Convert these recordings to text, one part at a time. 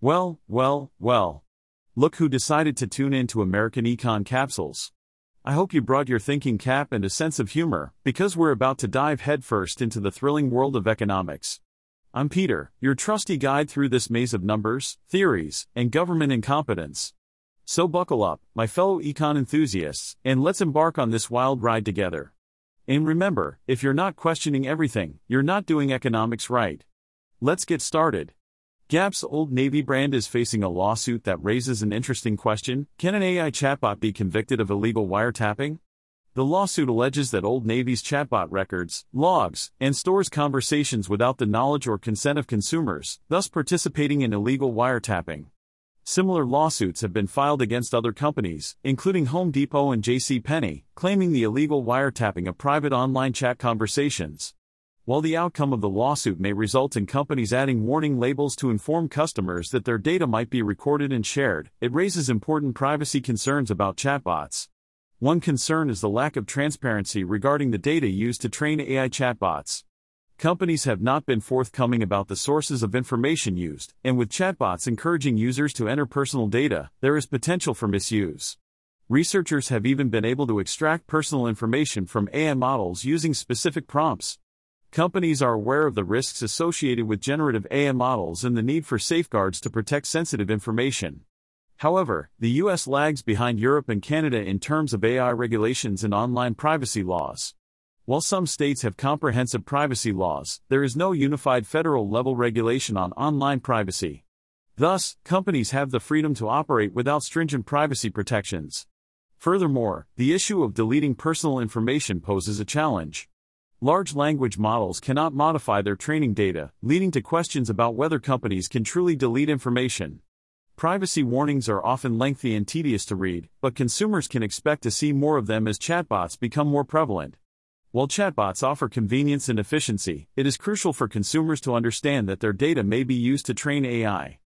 Well, well, well. Look who decided to tune in to American Econ Capsules. I hope you brought your thinking cap and a sense of humor, because we're about to dive headfirst into the thrilling world of economics. I'm Peter, your trusty guide through this maze of numbers, theories, and government incompetence. So buckle up, my fellow econ enthusiasts, and let's embark on this wild ride together. And remember, if you're not questioning everything, you're not doing economics right. Let's get started. Gap's Old Navy brand is facing a lawsuit that raises an interesting question Can an AI chatbot be convicted of illegal wiretapping? The lawsuit alleges that Old Navy's chatbot records, logs, and stores conversations without the knowledge or consent of consumers, thus participating in illegal wiretapping. Similar lawsuits have been filed against other companies, including Home Depot and J.C. Penney, claiming the illegal wiretapping of private online chat conversations. While the outcome of the lawsuit may result in companies adding warning labels to inform customers that their data might be recorded and shared, it raises important privacy concerns about chatbots. One concern is the lack of transparency regarding the data used to train AI chatbots companies have not been forthcoming about the sources of information used, and with chatbots encouraging users to enter personal data, there is potential for misuse. Researchers have even been able to extract personal information from AI models using specific prompts. Companies are aware of the risks associated with generative AI models and the need for safeguards to protect sensitive information. However, the US lags behind Europe and Canada in terms of AI regulations and online privacy laws. While some states have comprehensive privacy laws, there is no unified federal level regulation on online privacy. Thus, companies have the freedom to operate without stringent privacy protections. Furthermore, the issue of deleting personal information poses a challenge. Large language models cannot modify their training data, leading to questions about whether companies can truly delete information. Privacy warnings are often lengthy and tedious to read, but consumers can expect to see more of them as chatbots become more prevalent. While chatbots offer convenience and efficiency, it is crucial for consumers to understand that their data may be used to train AI.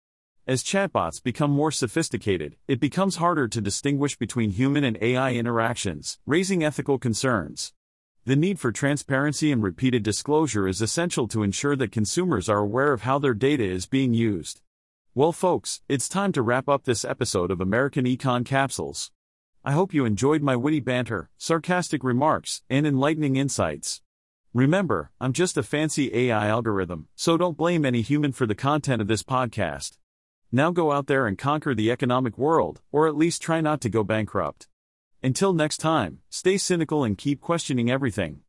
As chatbots become more sophisticated, it becomes harder to distinguish between human and AI interactions, raising ethical concerns. The need for transparency and repeated disclosure is essential to ensure that consumers are aware of how their data is being used. Well, folks, it's time to wrap up this episode of American Econ Capsules. I hope you enjoyed my witty banter, sarcastic remarks, and enlightening insights. Remember, I'm just a fancy AI algorithm, so don't blame any human for the content of this podcast. Now go out there and conquer the economic world, or at least try not to go bankrupt. Until next time, stay cynical and keep questioning everything.